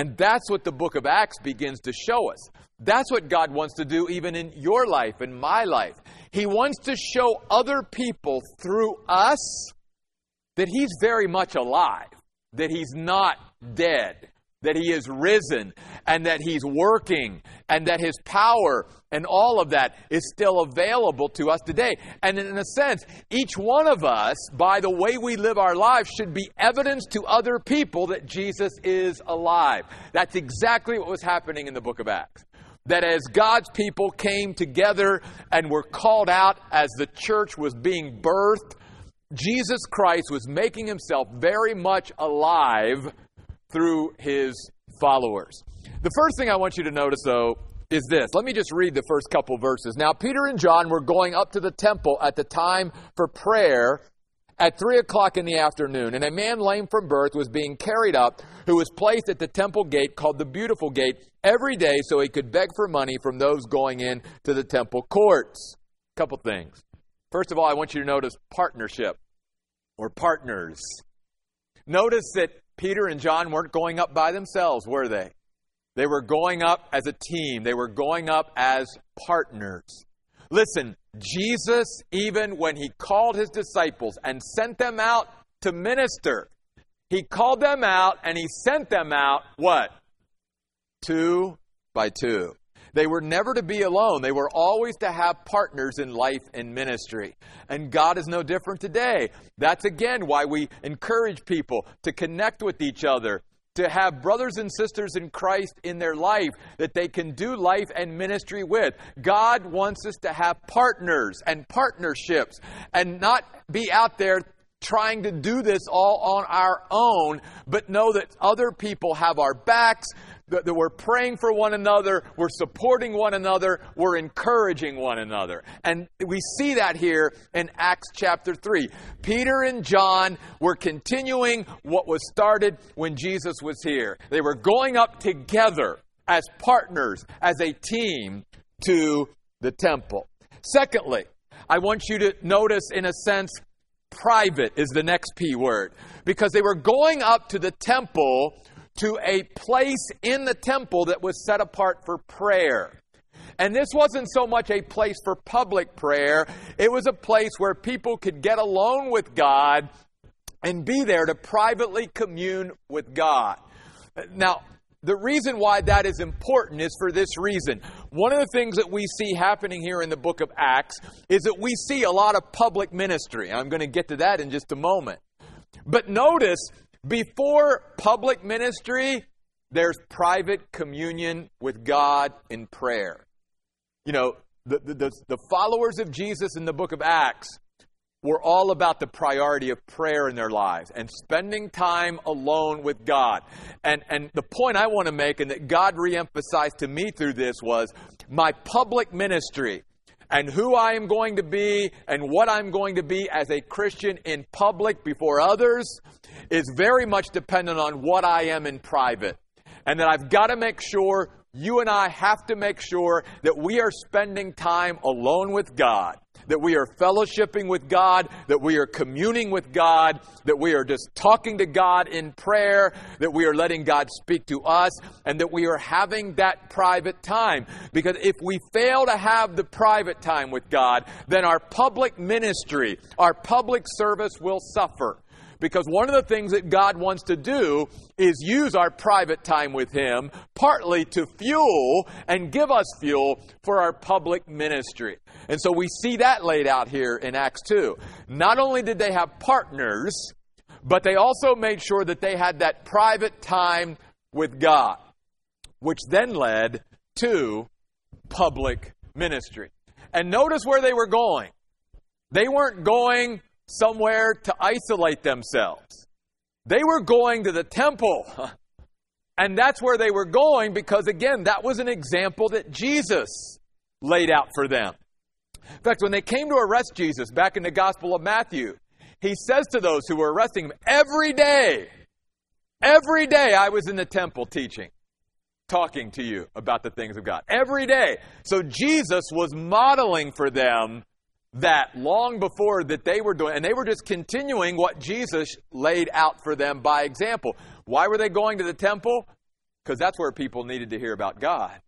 And that's what the book of Acts begins to show us. That's what God wants to do even in your life, in my life. He wants to show other people through us that He's very much alive, that He's not dead, that He is risen, and that He's working, and that His power and all of that is still available to us today. And in a sense, each one of us, by the way we live our lives, should be evidence to other people that Jesus is alive. That's exactly what was happening in the book of Acts that as God's people came together and were called out as the church was being birthed, Jesus Christ was making himself very much alive through his followers. The first thing I want you to notice, though, is this. Let me just read the first couple verses. Now, Peter and John were going up to the temple at the time for prayer at three o'clock in the afternoon, and a man lame from birth was being carried up, who was placed at the temple gate called the Beautiful Gate every day so he could beg for money from those going in to the temple courts. Couple things. First of all, I want you to notice partnership or partners. Notice that Peter and John weren't going up by themselves, were they? They were going up as a team, they were going up as partners. Listen, Jesus, even when he called his disciples and sent them out to minister, he called them out and he sent them out what? Two by two. They were never to be alone. They were always to have partners in life and ministry. And God is no different today. That's again why we encourage people to connect with each other, to have brothers and sisters in Christ in their life that they can do life and ministry with. God wants us to have partners and partnerships and not be out there trying to do this all on our own, but know that other people have our backs, that, that, we're praying for one another, we're supporting one another, we're encouraging one another. And we see that here in Acts chapter 3. Peter and John were continuing what was started when Jesus was here. They were going up together as partners, as a team to the temple. Secondly, I want you to notice, in a sense, private is the next P word. Because they were going up to the temple to a place in the temple that was set apart for prayer. And this wasn't so much a place for public prayer, it was a place where people could get alone with God and be there to privately commune with God. Now, the reason why that is important is for this reason. One of the things that we see happening here in the book of Acts is that we see a lot of public ministry. I'm going to get to that in just a moment. But notice, before public ministry, there's private communion with God in prayer. You know, the, the, the, followers of Jesus in the book of Acts were all about the priority of prayer in their lives and spending time alone with God. And, and the point I want to make, and that God reemphasized to me through this, was my public ministry and who I am going to be and what I'm going to be as a Christian in public before others is very much dependent on what I am in private. And that I've got to make sure, you and I have to make sure that we are spending time alone with God that we are fellowshipping with God, that we are communing with God, that we are just talking to God in prayer, that we are letting God speak to us, and that we are having that private time. Because if we fail to have the private time with God, then our public ministry, our public service will suffer. Because one of the things that God wants to do is use our private time with Him partly to fuel and give us fuel for our public ministry. And so we see that laid out here in Acts 2. Not only did they have partners, but they also made sure that they had that private time with God, which then led to public ministry. And notice where they were going. They weren't going somewhere to isolate themselves. They were going to the temple. And that's where they were going because, again, that was an example that Jesus laid out for them. In fact, when they came to arrest Jesus back in the Gospel of Matthew, he says to those who were arresting him, Every day, every day I was in the temple teaching, talking to you about the things of God. Every day. So Jesus was modeling for them that long before that they were doing, and they were just continuing what Jesus laid out for them by example. Why were they going to the temple? because that's where people needed to hear about God.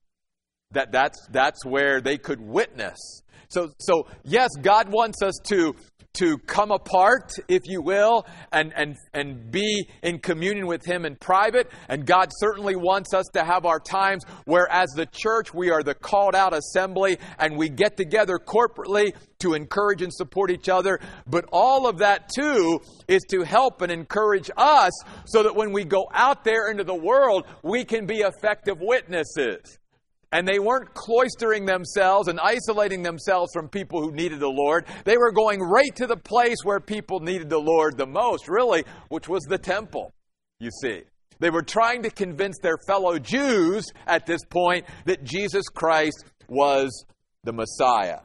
That, that's, that's where they could witness. So, so yes, God wants us to to come apart, if you will, and, and, and be in communion with Him in private. And God certainly wants us to have our times where, as the church, we are the called out assembly and we get together corporately to encourage and support each other. But all of that, too, is to help and encourage us so that when we go out there into the world, we can be effective witnesses. And they weren't cloistering themselves and isolating themselves from people who needed the Lord. They were going right to the place where people needed the Lord the most, really, which was the temple, you see. They were trying to convince their fellow Jews at this point that Jesus Christ was the Messiah.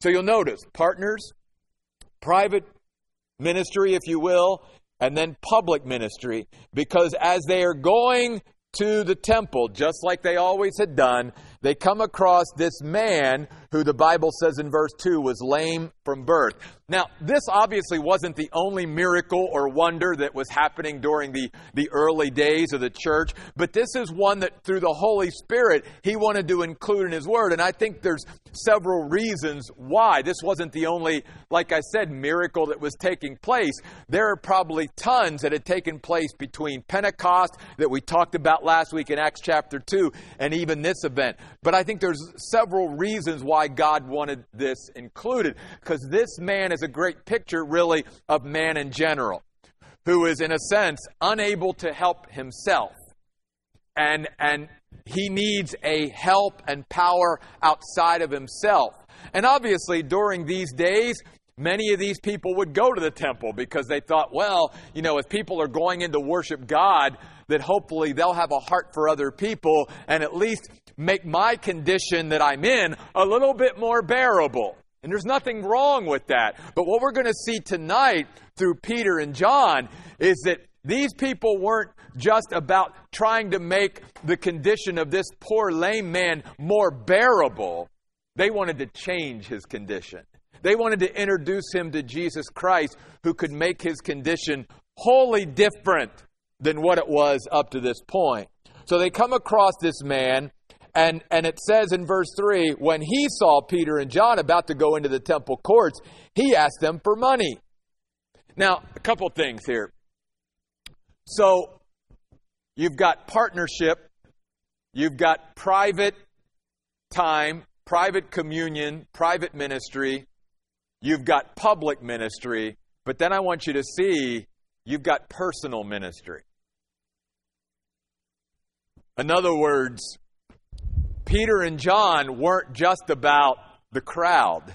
So you'll notice partners, private ministry, if you will, and then public ministry, because as they are going to the temple, just like they always had done, they come across this man who the Bible says in verse 2 was lame from birth. Now, this obviously wasn't the only miracle or wonder that was happening during the, the early days of the church, but this is one that through the Holy Spirit he wanted to include in his word. And I think there's several reasons why. This wasn't the only, like I said, miracle that was taking place. There are probably tons that had taken place between Pentecost that we talked about last week in Acts chapter 2 and even this event. But I think there's several reasons why God wanted this included. Because this man is a great picture, really, of man in general, who is, in a sense, unable to help himself. And, and he needs a help and power outside of himself. And obviously, during these days, Many of these people would go to the temple because they thought, well, you know, if people are going in to worship God, that hopefully they'll have a heart for other people and at least make my condition that I'm in a little bit more bearable. And there's nothing wrong with that. But what we're going to see tonight through Peter and John is that these people weren't just about trying to make the condition of this poor lame man more bearable. They wanted to change his condition. They wanted to introduce him to Jesus Christ, who could make his condition wholly different than what it was up to this point. So they come across this man and, and it says in verse 3 when he saw Peter and John about to go into the temple courts, he asked them for money. Now, a couple things here. So, you've got partnership, you've got private time, private communion, private ministry, you've got public ministry, but then I want you to see you've got personal ministry. In other words, Peter and John weren't just about the crowd.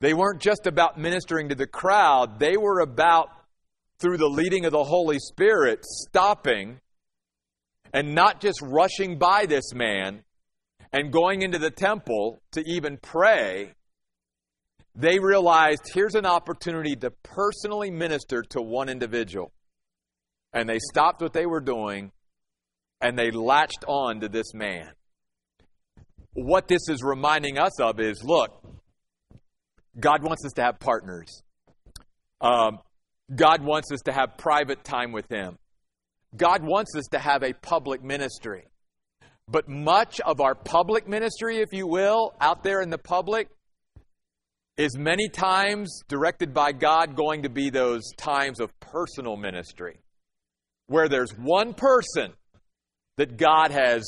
They weren't just about ministering to the crowd. They were about, through the leading of the Holy Spirit, stopping and not just rushing by this man and going into the temple to even pray. They realized here's an opportunity to personally minister to one individual. And they stopped what they were doing and they latched on to this man. What this is reminding us of is look, God wants us to have partners. Um, God wants us to have private time with Him. God wants us to have a public ministry. But much of our public ministry, if you will, out there in the public, is many times directed by God going to be those times of personal ministry, where there's one person that God has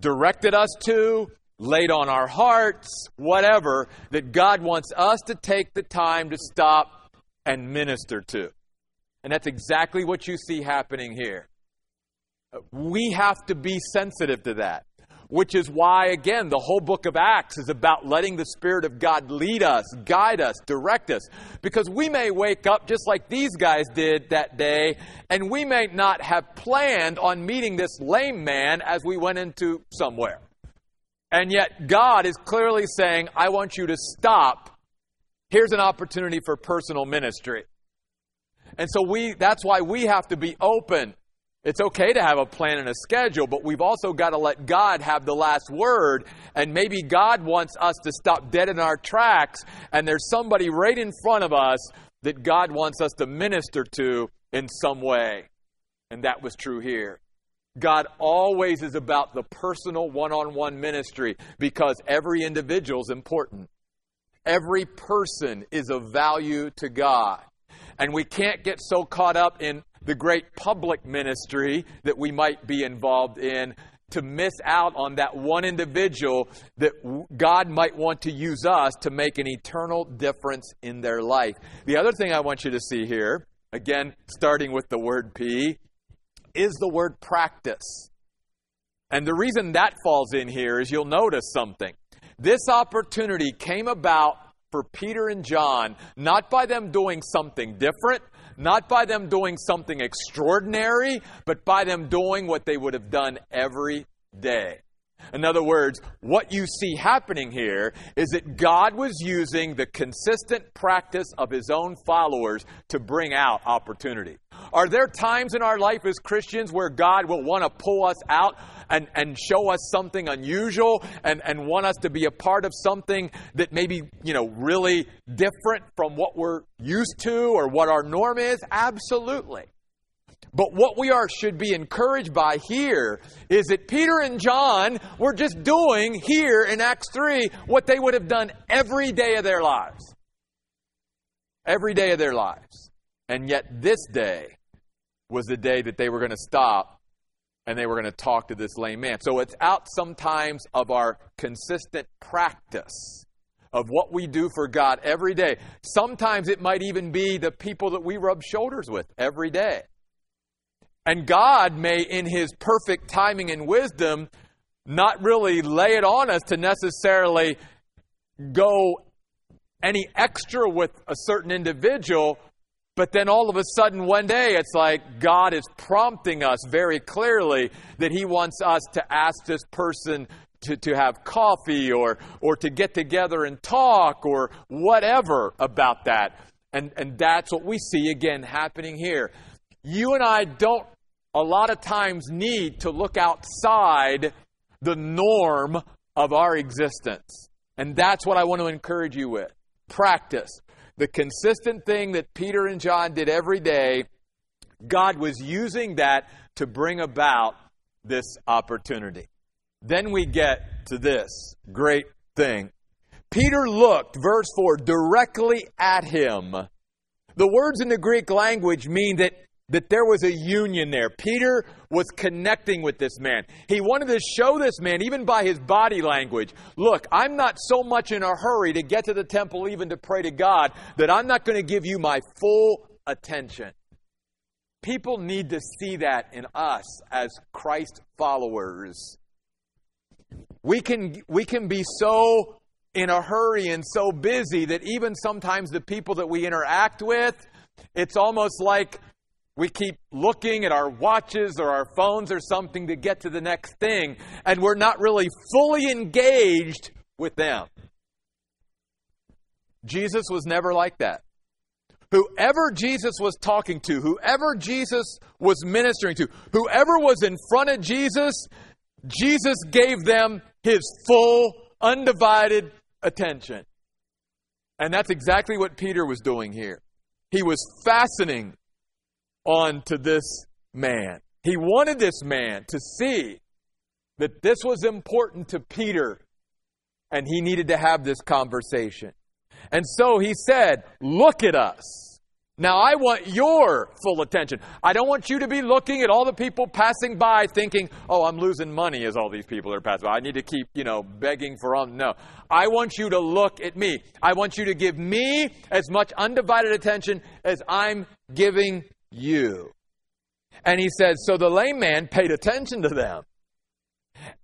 directed us to, laid on our hearts, whatever, that God wants us to take the time to stop and minister to. And that's exactly what you see happening here. We have to be sensitive to that which is why, again, the whole book of Acts is about letting the Spirit of God lead us, guide us, direct us. Because we may wake up just like these guys did that day, and we may not have planned on meeting this lame man as we went into somewhere. And yet, God is clearly saying, I want you to stop. Here's an opportunity for personal ministry. And so we that's why we have to be open it's okay to have a plan and a schedule, but we've also got to let God have the last word. And maybe God wants us to stop dead in our tracks, and there's somebody right in front of us that God wants us to minister to in some way. And that was true here. God always is about the personal one on one ministry because every individual is important. Every person is of value to God. And we can't get so caught up in the great public ministry that we might be involved in to miss out on that one individual that God might want to use us to make an eternal difference in their life. The other thing I want you to see here, again, starting with the word P, is the word practice. And the reason that falls in here is you'll notice something. This opportunity came about for Peter and John not by them doing something different, not by them doing something extraordinary, but by them doing what they would have done every day. In other words, what you see happening here is that God was using the consistent practice of His own followers to bring out opportunity. Are there times in our life as Christians where God will want to pull us out and, and show us something unusual and, and want us to be a part of something that maybe, you know, really different from what we're used to or what our norm is? Absolutely. But what we are should be encouraged by here is that Peter and John were just doing here in Acts 3 what they would have done every day of their lives. Every day of their lives. And yet this day was the day that they were going to stop and they were going to talk to this lame man. So it's out sometimes of our consistent practice of what we do for God every day. Sometimes it might even be the people that we rub shoulders with every day. And God may, in His perfect timing and wisdom, not really lay it on us to necessarily go any extra with a certain individual, but then all of a sudden one day it's like God is prompting us very clearly that He wants us to ask this person to, to have coffee or, or to get together and talk or whatever about that. And, and that's what we see again happening here. You and I don't a lot of times need to look outside the norm of our existence. And that's what I want to encourage you with. Practice. The consistent thing that Peter and John did every day, God was using that to bring about this opportunity. Then we get to this great thing. Peter looked, verse 4, directly at him. The words in the Greek language mean that that there was a union there. Peter was connecting with this man. He wanted to show this man, even by his body language, look, I'm not so much in a hurry to get to the temple, even to pray to God, that I'm not going to give you my full attention. People need to see that in us as Christ followers. We can, we can be so in a hurry and so busy that even sometimes the people that we interact with, it's almost like we keep looking at our watches or our phones or something to get to the next thing, and we're not really fully engaged with them. Jesus was never like that. Whoever Jesus was talking to, whoever Jesus was ministering to, whoever was in front of Jesus, Jesus gave them his full, undivided attention. And that's exactly what Peter was doing here. He was fastening on to this man. He wanted this man to see that this was important to Peter and he needed to have this conversation. And so he said, Look at us. Now I want your full attention. I don't want you to be looking at all the people passing by thinking, oh, I'm losing money as all these people are passing by. I need to keep, you know, begging for on. No. I want you to look at me. I want you to give me as much undivided attention as I'm giving you. And he says, So the lame man paid attention to them,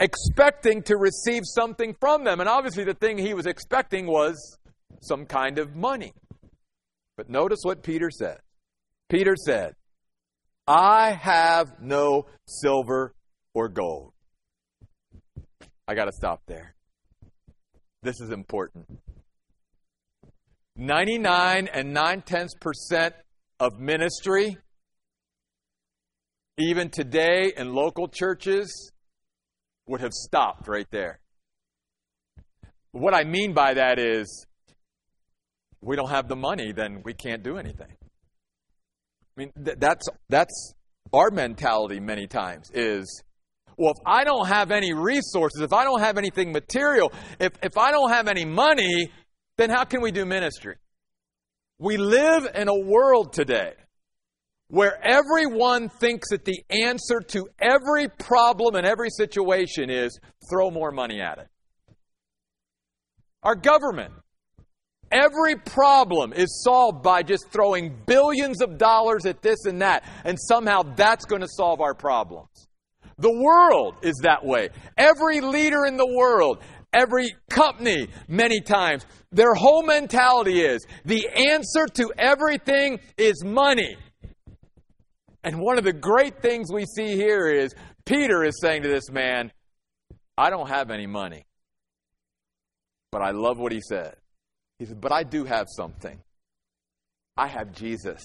expecting to receive something from them. And obviously, the thing he was expecting was some kind of money. But notice what Peter said. Peter said, I have no silver or gold. I got to stop there. This is important. 99 and 9 tenths percent of ministry, even today in local churches, would have stopped right there. What I mean by that is, we don't have the money, then we can't do anything. I mean, th- that's, that's our mentality many times is well, if I don't have any resources, if I don't have anything material, if, if I don't have any money, then how can we do ministry? We live in a world today where everyone thinks that the answer to every problem and every situation is throw more money at it. Our government, every problem is solved by just throwing billions of dollars at this and that, and somehow that's going to solve our problems. The world is that way. Every leader in the world, every company, many times, their whole mentality is the answer to everything is money. And one of the great things we see here is Peter is saying to this man, I don't have any money. But I love what he said. He said, But I do have something. I have Jesus.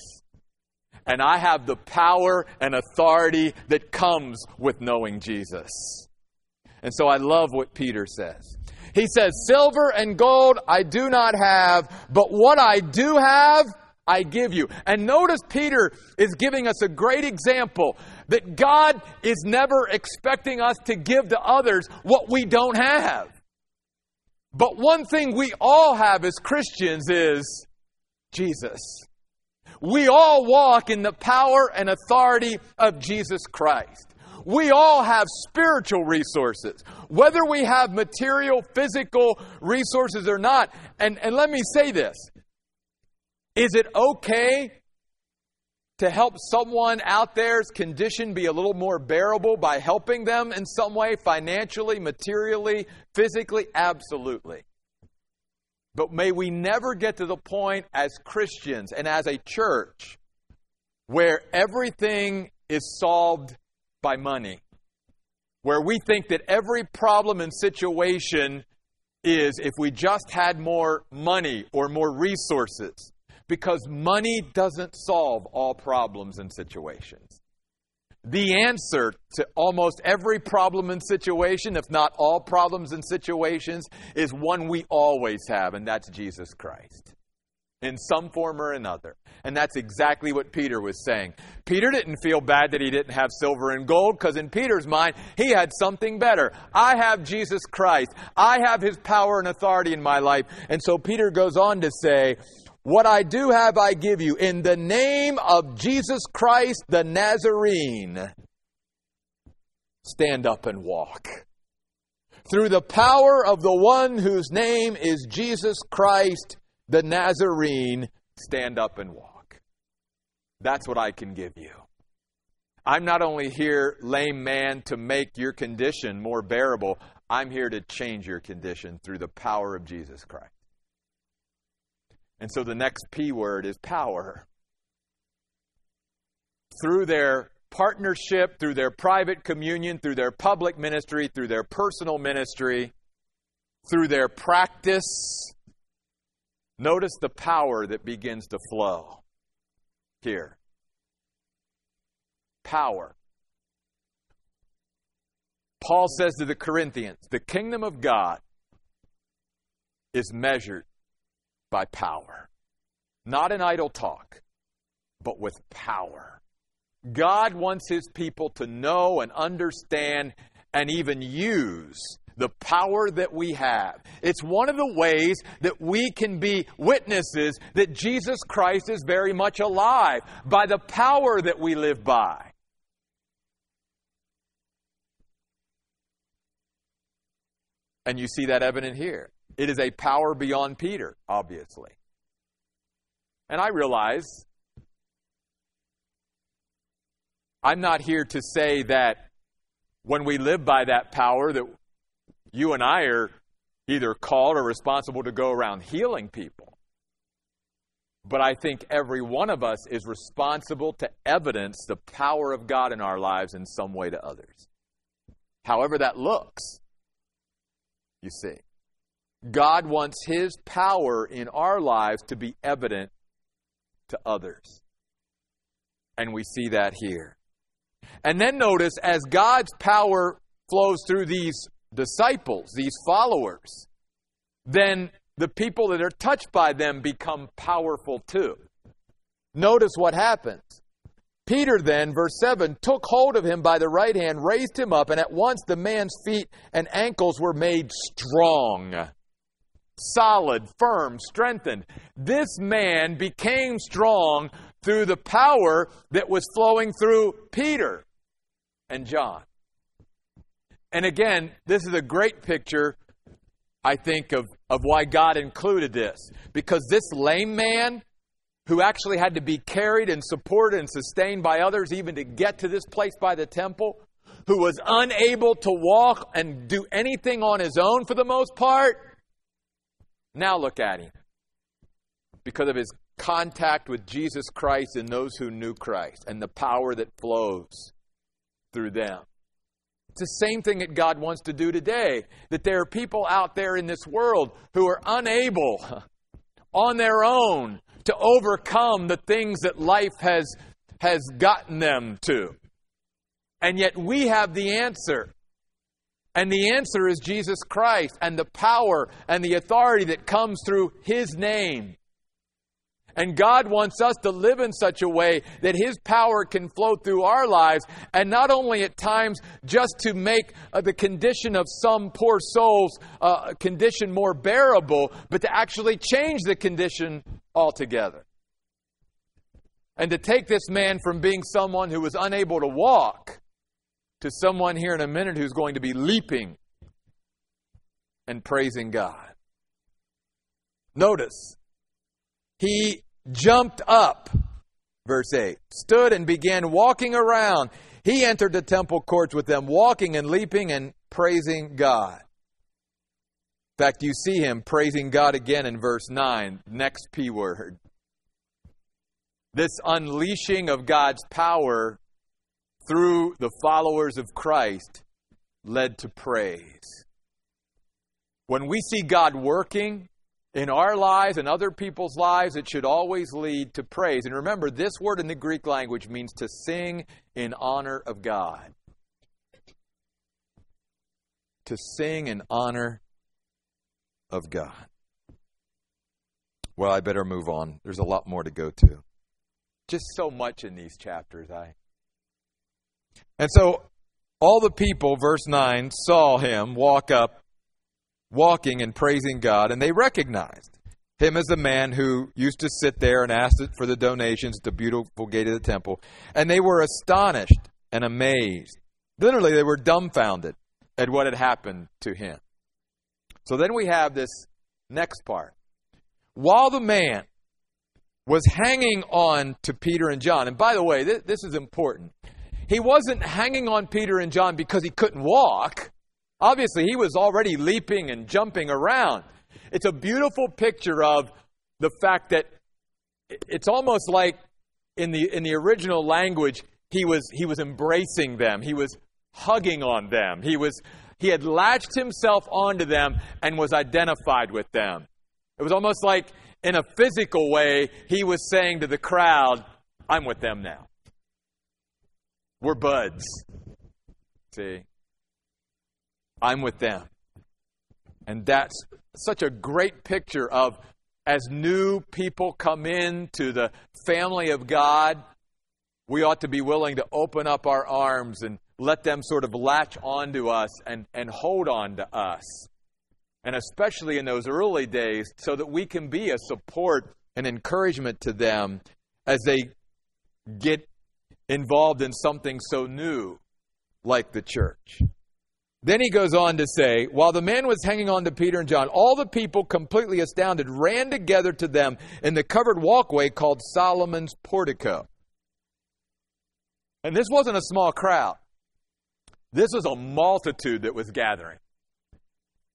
And I have the power and authority that comes with knowing Jesus. And so I love what Peter says. He says, Silver and gold I do not have, but what I do have, I give you. And notice Peter is giving us a great example that God is never expecting us to give to others what we don't have. But one thing we all have as Christians is Jesus. We all walk in the power and authority of Jesus Christ. We all have spiritual resources, whether we have material, physical resources or not. And, and let me say this Is it okay to help someone out there's condition be a little more bearable by helping them in some way, financially, materially, physically? Absolutely. But may we never get to the point as Christians and as a church where everything is solved by money, where we think that every problem and situation is if we just had more money or more resources, because money doesn't solve all problems and situations. The answer to almost every problem and situation, if not all problems and situations, is one we always have, and that's Jesus Christ. In some form or another. And that's exactly what Peter was saying. Peter didn't feel bad that he didn't have silver and gold, because in Peter's mind, he had something better. I have Jesus Christ. I have his power and authority in my life. And so Peter goes on to say, what I do have, I give you. In the name of Jesus Christ the Nazarene, stand up and walk. Through the power of the one whose name is Jesus Christ the Nazarene, stand up and walk. That's what I can give you. I'm not only here, lame man, to make your condition more bearable, I'm here to change your condition through the power of Jesus Christ. And so the next P word is power. Through their partnership, through their private communion, through their public ministry, through their personal ministry, through their practice, notice the power that begins to flow here. Power. Paul says to the Corinthians, the kingdom of God is measured by power. Not in idle talk, but with power. God wants his people to know and understand and even use the power that we have. It's one of the ways that we can be witnesses that Jesus Christ is very much alive by the power that we live by. And you see that evident here. It is a power beyond Peter, obviously. And I realize I'm not here to say that when we live by that power that you and I are either called or responsible to go around healing people. But I think every one of us is responsible to evidence the power of God in our lives in some way to others. However that looks, you see. God wants His power in our lives to be evident to others. And we see that here. And then notice, as God's power flows through these disciples, these followers, then the people that are touched by them become powerful too. Notice what happens. Peter then, verse 7, took hold of him by the right hand, raised him up, and at once the man's feet and ankles were made strong, solid, firm, strengthened. This man became strong through the power that was flowing through Peter and John. And again, this is a great picture, I think, of, of why God included this. Because this lame man, who actually had to be carried and supported and sustained by others even to get to this place by the temple, who was unable to walk and do anything on his own for the most part. Now look at him. Because of his contact with Jesus Christ and those who knew Christ and the power that flows through them. It's the same thing that God wants to do today. That there are people out there in this world who are unable on their own to overcome the things that life has, has gotten them to. And yet we have the answer. And the answer is Jesus Christ and the power and the authority that comes through His name. And God wants us to live in such a way that His power can flow through our lives, and not only at times just to make uh, the condition of some poor soul's uh, condition more bearable, but to actually change the condition altogether. And to take this man from being someone who was unable to walk to someone here in a minute who's going to be leaping and praising God. Notice, he jumped up, verse 8, stood and began walking around. He entered the temple courts with them, walking and leaping and praising God. In fact, you see him praising God again in verse 9, next P word. This unleashing of God's power through the followers of Christ led to praise. When we see God working in our lives and other people's lives, it should always lead to praise. And remember, this word in the Greek language means to sing in honor of God. To sing in honor of God. Well, I better move on. There's a lot more to go to. Just so much in these chapters, I. And so all the people, verse 9, saw him walk up, walking and praising God, and they recognized him as the man who used to sit there and ask for the donations at the beautiful gate of the temple. And they were astonished and amazed. Literally, they were dumbfounded at what had happened to him. So then we have this next part. While the man was hanging on to Peter and John, and by the way, this, this is important. He wasn't hanging on Peter and John because he couldn't walk. Obviously, he was already leaping and jumping around. It's a beautiful picture of the fact that it's almost like in the in the original language he was he was embracing them. He was hugging on them. He was he had latched himself onto them and was identified with them. It was almost like, in a physical way, he was saying to the crowd, I'm with them now. We're buds. See? I'm with them. And that's such a great picture of as new people come into the family of God, we ought to be willing to open up our arms and let them sort of latch onto us and, and hold on to us. And especially in those early days, so that we can be a support and encouragement to them as they get involved in something so new like the church. Then he goes on to say, while the man was hanging on to Peter and John, all the people, completely astounded, ran together to them in the covered walkway called Solomon's portico. And this wasn't a small crowd. This was a multitude that was gathering.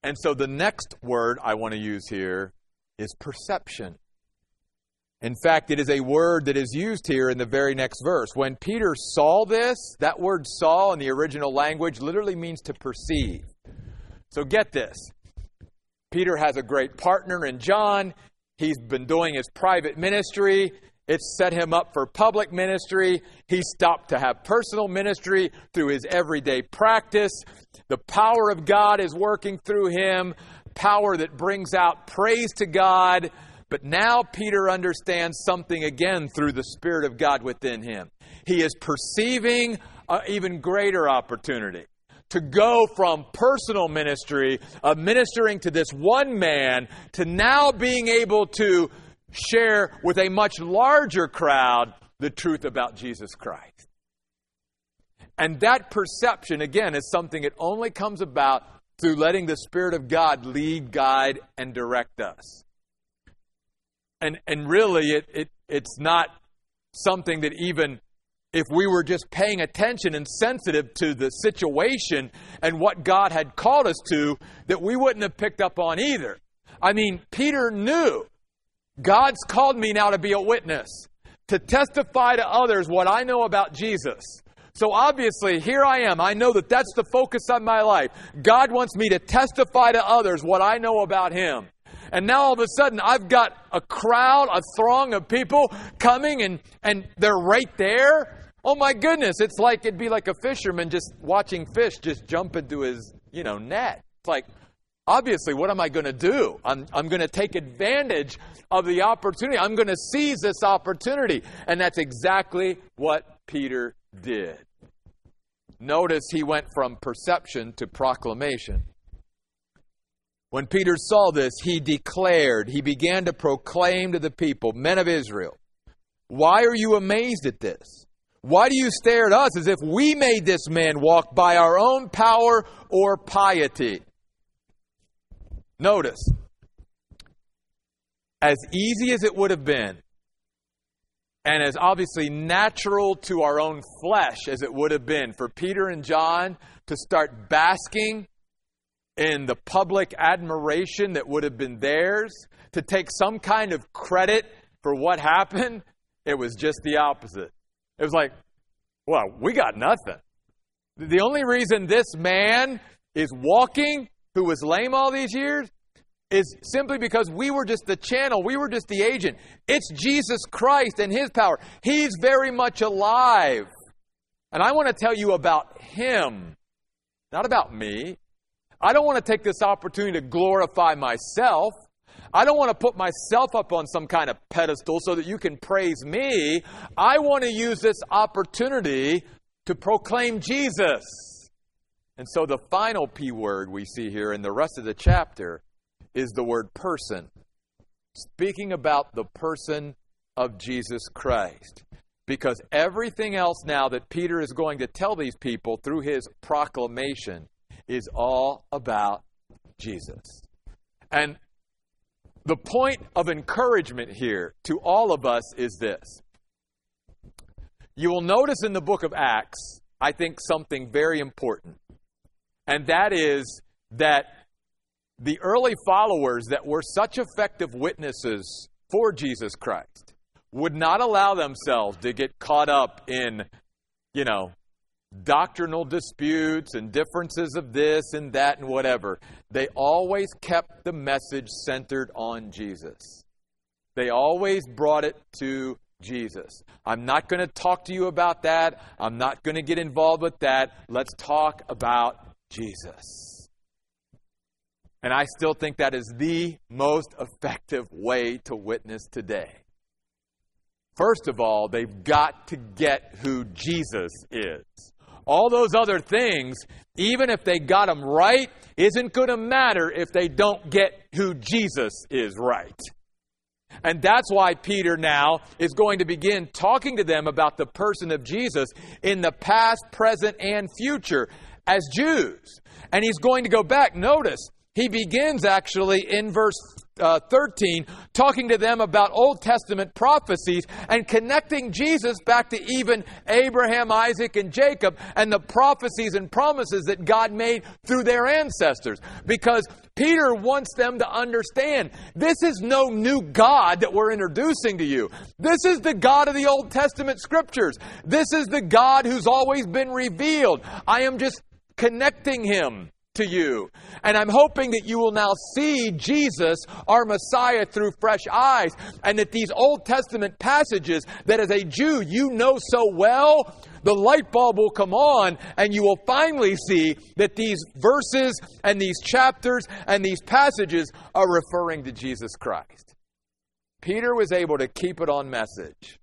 And so the next word I want to use here is perception. In fact, it is a word that is used here in the very next verse. When Peter saw this, that word saw in the original language literally means to perceive. So get this. Peter has a great partner in John. He's been doing his private ministry. It's set him up for public ministry. He stopped to have personal ministry through his everyday practice. The power of God is working through him, power that brings out praise to God. But now Peter understands something again through the Spirit of God within him. he is perceiving an even greater opportunity to go from personal ministry of ministering to this one man to now being able to share with a much larger crowd the truth about Jesus Christ. And that perception, again, is something that only comes about through letting the Spirit of God lead, guide, and direct us. And, and really, it, it, it's not something that even if we were just paying attention and sensitive to the situation and what God had called us to, that we wouldn't have picked up on either. I mean, Peter knew God's called me now to be a witness, to testify to others what I know about Jesus. So obviously, here I am. I know that that's the focus of my life. God wants me to testify to others what I know about Him. And now all of a sudden, I've got a crowd, a throng of people coming, and, and they're right there. Oh my goodness, it's like it'd be like a fisherman just watching fish just jump into his, you know, net. It's like, obviously, what am I going to do? I'm, I'm going to take advantage of the opportunity. I'm going to seize this opportunity. And that's exactly what Peter did. Notice he went from perception to proclamation. When Peter saw this, he declared, he began to proclaim to the people, men of Israel, why are you amazed at this? Why do you stare at us as if we made this man walk by our own power or piety? Notice, as easy as it would have been, and as obviously natural to our own flesh as it would have been for Peter and John to start basking in the public admiration that would have been theirs, to take some kind of credit for what happened, it was just the opposite. It was like, well, we got nothing. The only reason this man is walking, who was lame all these years, is simply because we were just the channel, we were just the agent. It's Jesus Christ and His power. He's very much alive. And I want to tell you about Him, not about me. I don't want to take this opportunity to glorify myself. I don't want to put myself up on some kind of pedestal so that you can praise me. I want to use this opportunity to proclaim Jesus. And so the final P word we see here in the rest of the chapter is the word person. Speaking about the person of Jesus Christ. Because everything else now that Peter is going to tell these people through his proclamation is all about Jesus. And the point of encouragement here to all of us is this. You will notice in the book of Acts, I think, something very important. And that is that the early followers that were such effective witnesses for Jesus Christ would not allow themselves to get caught up in, you know, doctrinal disputes and differences of this and that and whatever. They always kept the message centered on Jesus. They always brought it to Jesus. I'm not going to talk to you about that. I'm not going to get involved with that. Let's talk about Jesus. And I still think that is the most effective way to witness today. First of all, they've got to get who Jesus is. All those other things, even if they got them right, isn't going to matter if they don't get who Jesus is right. And that's why Peter now is going to begin talking to them about the person of Jesus in the past, present, and future as Jews. And he's going to go back. Notice, he begins actually in verse uh, 13 talking to them about Old Testament prophecies and connecting Jesus back to even Abraham, Isaac, and Jacob and the prophecies and promises that God made through their ancestors. Because Peter wants them to understand this is no new God that we're introducing to you. This is the God of the Old Testament scriptures. This is the God who's always been revealed. I am just connecting him to you. And I'm hoping that you will now see Jesus, our Messiah, through fresh eyes, and that these Old Testament passages that as a Jew you know so well, the light bulb will come on, and you will finally see that these verses and these chapters and these passages are referring to Jesus Christ. Peter was able to keep it on message.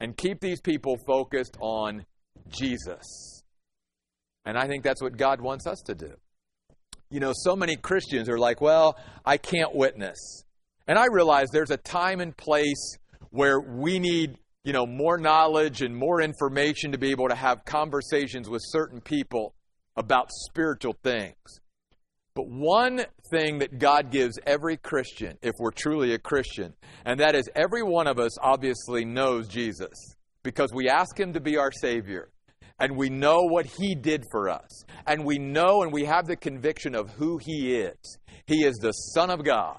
and keep these people focused on Jesus. And I think that's what God wants us to do. You know, so many Christians are like, well, I can't witness. And I realize there's a time and place where we need, you know, more knowledge and more information to be able to have conversations with certain people about spiritual things. But one thing that God gives every Christian, if we're truly a Christian, and that is every one of us obviously knows Jesus because we ask Him to be our Savior. And we know what He did for us. And we know and we have the conviction of who He is. He is the Son of God.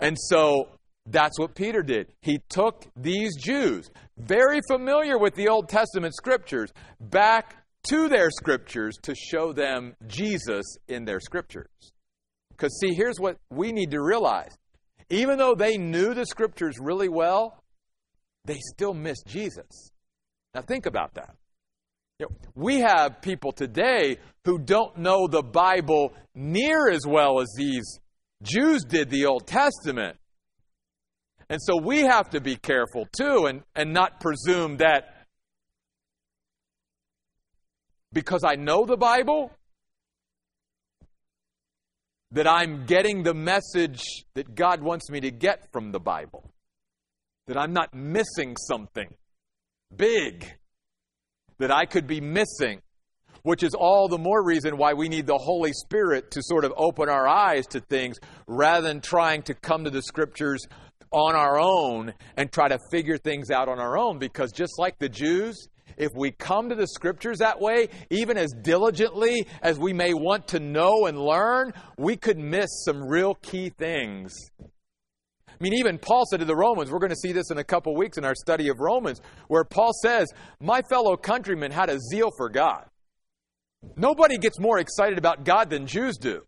And so that's what Peter did. He took these Jews, very familiar with the Old Testament scriptures, back to their scriptures to show them Jesus in their scriptures. Because, see, here's what we need to realize. Even though they knew the scriptures really well, they still missed Jesus. Now, think about that. You know, we have people today who don't know the Bible near as well as these Jews did the Old Testament. And so we have to be careful too and, and not presume that because I know the Bible, that I'm getting the message that God wants me to get from the Bible. That I'm not missing something big that I could be missing, which is all the more reason why we need the Holy Spirit to sort of open our eyes to things rather than trying to come to the scriptures on our own and try to figure things out on our own. Because just like the Jews, if we come to the scriptures that way, even as diligently as we may want to know and learn, we could miss some real key things. I mean, even Paul said to the Romans, we're going to see this in a couple weeks in our study of Romans, where Paul says, My fellow countrymen had a zeal for God. Nobody gets more excited about God than Jews do.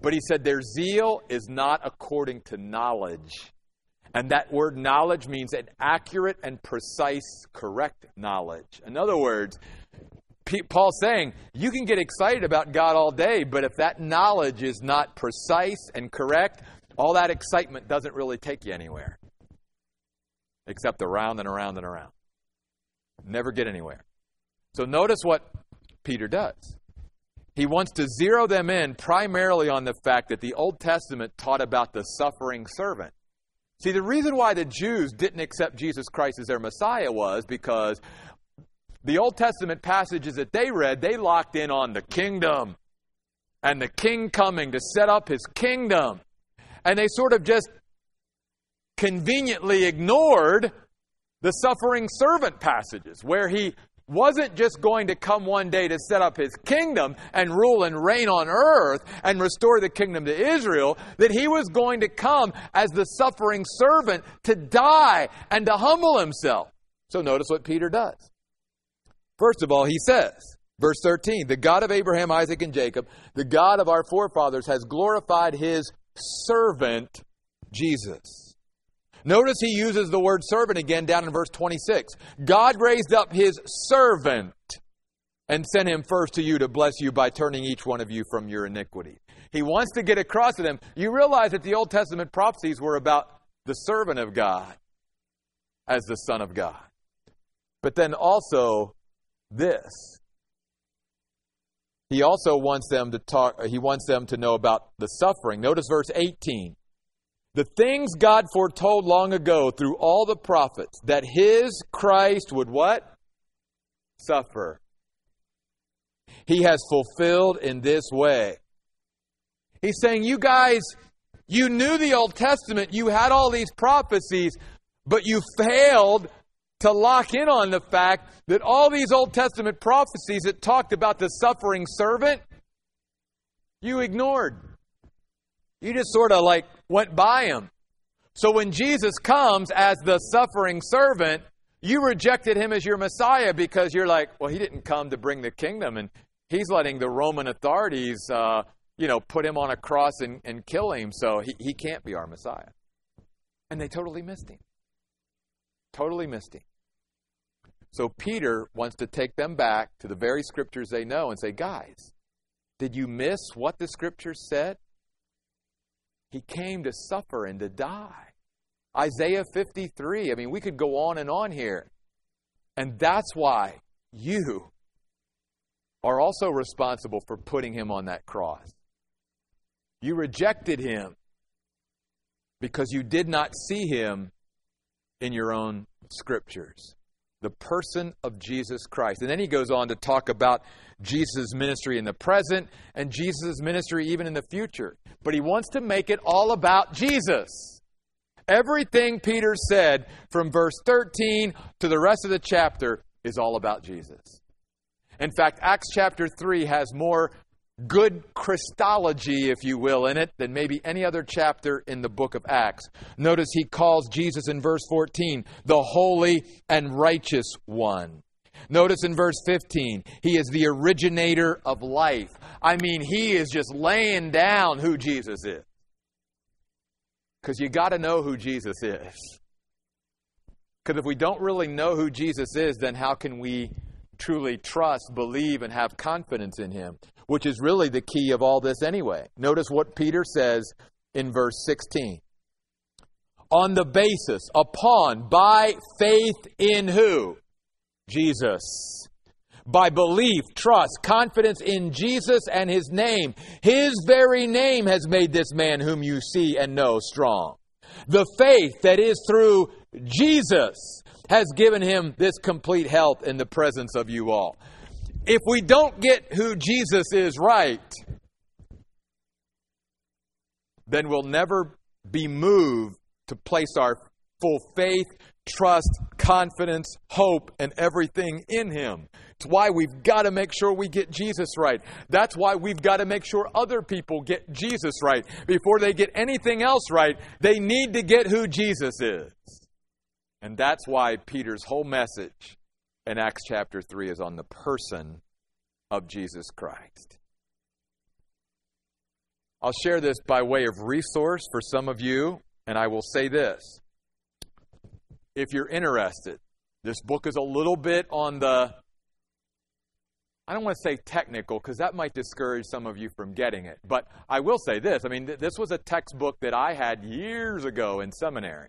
But he said, Their zeal is not according to knowledge. And that word knowledge means an accurate and precise, correct knowledge. In other words, Paul's saying you can get excited about God all day, but if that knowledge is not precise and correct, all that excitement doesn't really take you anywhere. Except around and around and around. Never get anywhere. So notice what Peter does. He wants to zero them in primarily on the fact that the Old Testament taught about the suffering servant. See, the reason why the Jews didn't accept Jesus Christ as their Messiah was because the Old Testament passages that they read, they locked in on the kingdom and the king coming to set up his kingdom. And they sort of just conveniently ignored the suffering servant passages where he wasn't just going to come one day to set up his kingdom and rule and reign on earth and restore the kingdom to Israel, that he was going to come as the suffering servant to die and to humble himself. So notice what Peter does. First of all, he says, verse 13, the God of Abraham, Isaac, and Jacob, the God of our forefathers, has glorified his servant, Jesus. Notice he uses the word servant again down in verse 26. God raised up his servant and sent him first to you to bless you by turning each one of you from your iniquity. He wants to get across to them. You realize that the Old Testament prophecies were about the servant of God as the Son of God. But then also this. He also wants them to talk he wants them to know about the suffering. Notice verse 18. The things God foretold long ago through all the prophets that his Christ would what? Suffer. He has fulfilled in this way. He's saying, You guys, you knew the Old Testament, you had all these prophecies, but you failed to lock in on the fact that all these Old Testament prophecies that talked about the suffering servant, you ignored. You just sort of like went by him. So when Jesus comes as the suffering servant, you rejected him as your Messiah because you're like, well, he didn't come to bring the kingdom, and he's letting the Roman authorities, uh, you know, put him on a cross and, and kill him, so he, he can't be our Messiah. And they totally missed him. Totally missed him. So Peter wants to take them back to the very scriptures they know and say, guys, did you miss what the scriptures said? He came to suffer and to die. Isaiah 53. I mean, we could go on and on here. And that's why you are also responsible for putting him on that cross. You rejected him because you did not see him in your own scriptures. The person of Jesus Christ. And then he goes on to talk about Jesus' ministry in the present and Jesus' ministry even in the future. But he wants to make it all about Jesus. Everything Peter said from verse 13 to the rest of the chapter is all about Jesus. In fact, Acts chapter 3 has more good Christology, if you will, in it than maybe any other chapter in the book of Acts. Notice he calls Jesus in verse 14 the holy and righteous one. Notice in verse 15, he is the originator of life. I mean, he is just laying down who Jesus is. Because you got to know who Jesus is. Because if we don't really know who Jesus is, then how can we truly trust, believe, and have confidence in him? Which is really the key of all this anyway. Notice what Peter says in verse 16. On the basis, upon, by faith in who? Jesus. By belief, trust, confidence in Jesus and His name. His very name has made this man whom you see and know strong. The faith that is through Jesus has given him this complete health in the presence of you all. If we don't get who Jesus is right, then we'll never be moved to place our full faith, trust, confidence, hope, and everything in Him. It's why we've got to make sure we get Jesus right. That's why we've got to make sure other people get Jesus right. Before they get anything else right, they need to get who Jesus is. And that's why Peter's whole message in Acts chapter 3 is on the person of Jesus Christ. I'll share this by way of resource for some of you, and I will say this if you're interested. This book is a little bit on the, I don't want to say technical because that might discourage some of you from getting it. But I will say this I mean, th- this was a textbook that I had years ago in seminary.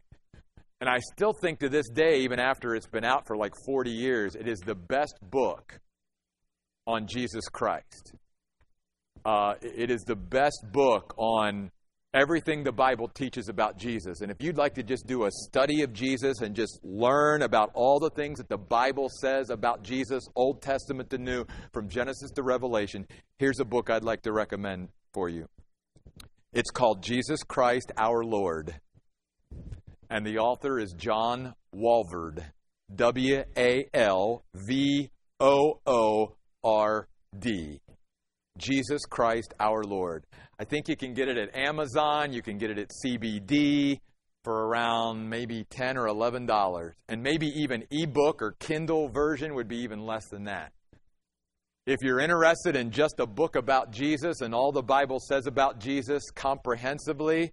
And I still think to this day, even after it's been out for like 40 years, it is the best book on Jesus Christ. Uh, it is the best book on everything the Bible teaches about Jesus. And if you'd like to just do a study of Jesus and just learn about all the things that the Bible says about Jesus, Old Testament to New, from Genesis to Revelation, here's a book I'd like to recommend for you. It's called Jesus Christ Our Lord. And the author is John Walvoord. W A L V O O R D. Jesus Christ our Lord. I think you can get it at Amazon, you can get it at CBD for around maybe 10 or 11 dollars. And maybe even ebook or Kindle version would be even less than that. If you're interested in just a book about Jesus and all the Bible says about Jesus comprehensively,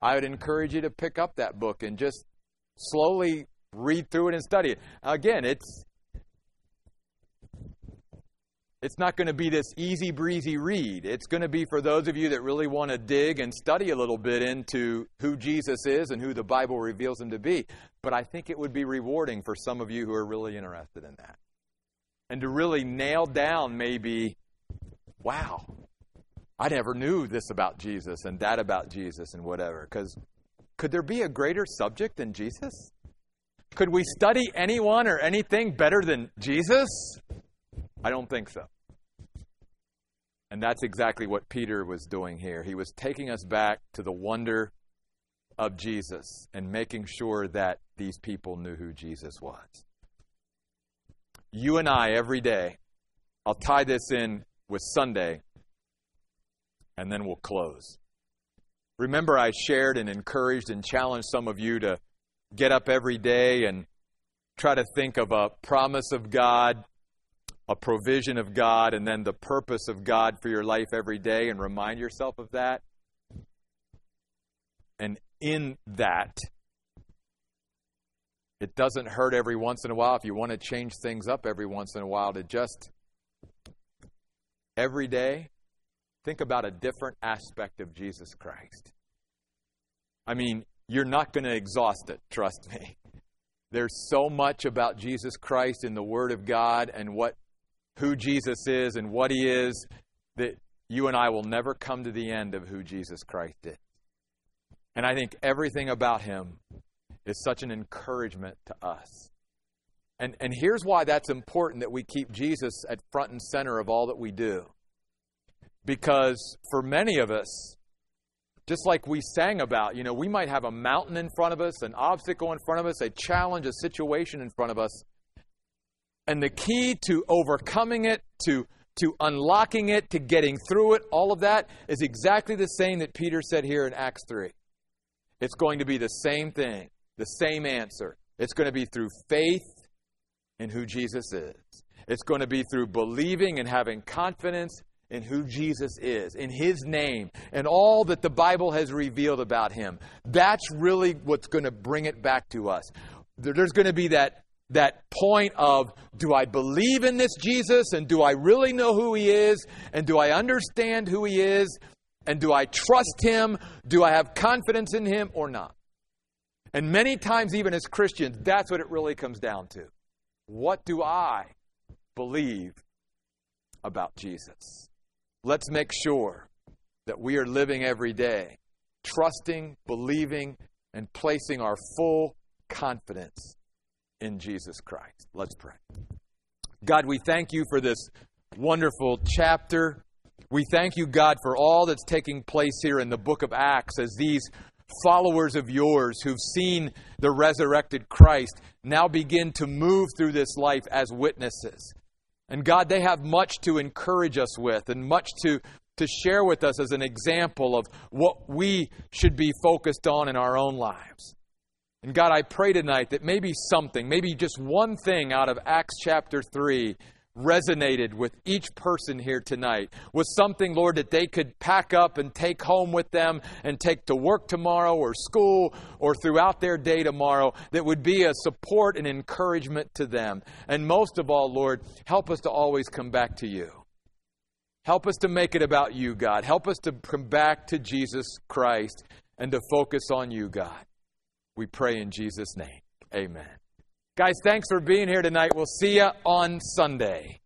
I would encourage you to pick up that book and just slowly read through it and study it. Again, it's it's not going to be this easy breezy read. It's going to be for those of you that really want to dig and study a little bit into who Jesus is and who the Bible reveals him to be. But I think it would be rewarding for some of you who are really interested in that. And to really nail down maybe, wow, I never knew this about Jesus and that about Jesus and whatever. Because could there be a greater subject than Jesus? Could we study anyone or anything better than Jesus? I don't think so. And that's exactly what Peter was doing here. He was taking us back to the wonder of Jesus and making sure that these people knew who Jesus was. You and I, every day, I'll tie this in with Sunday, and then we'll close. Remember, I shared and encouraged and challenged some of you to get up every day and try to think of a promise of God a provision of God and then the purpose of God for your life every day and remind yourself of that. And in that, it doesn't hurt every once in a while if you want to change things up every once in a while to just every day think about a different aspect of Jesus Christ. I mean, you're not going to exhaust it, trust me. There's so much about Jesus Christ in the Word of God and what who Jesus is and what he is that you and I will never come to the end of who Jesus Christ is. And I think everything about him is such an encouragement to us. And, and here's why that's important that we keep Jesus at front and center of all that we do. Because for many of us, just like we sang about, you know, we might have a mountain in front of us, an obstacle in front of us, a challenge, a situation in front of us. And the key to overcoming it, to, to unlocking it, to getting through it, all of that is exactly the same that Peter said here in Acts 3. It's going to be the same thing, the same answer. It's going to be through faith in who Jesus is. It's going to be through believing and having confidence in who Jesus is, in His name, and all that the Bible has revealed about Him. That's really what's going to bring it back to us. There's going to be that, that point of do I believe in this Jesus, and do I really know who He is, and do I understand who He is, and do I trust Him? Do I have confidence in Him or not? And many times, even as Christians, that's what it really comes down to. What do I believe about Jesus? Let's make sure that we are living every day trusting, believing, and placing our full confidence in Jesus Christ. Let's pray. God, we thank you for this wonderful chapter. We thank you, God, for all that's taking place here in the book of Acts as these followers of yours who've seen the resurrected Christ now begin to move through this life as witnesses. And God, they have much to encourage us with and much to, to share with us as an example of what we should be focused on in our own lives. And God, I pray tonight that maybe something, maybe just one thing out of Acts chapter 3 resonated with each person here tonight was something, Lord, that they could pack up and take home with them and take to work tomorrow or school or throughout their day tomorrow that would be a support and encouragement to them. And most of all, Lord, help us to always come back to you. Help us to make it about you, God. Help us to come back to Jesus Christ and to focus on you, God. We pray in Jesus' name. Amen. Guys, thanks for being here tonight. We'll see you on Sunday.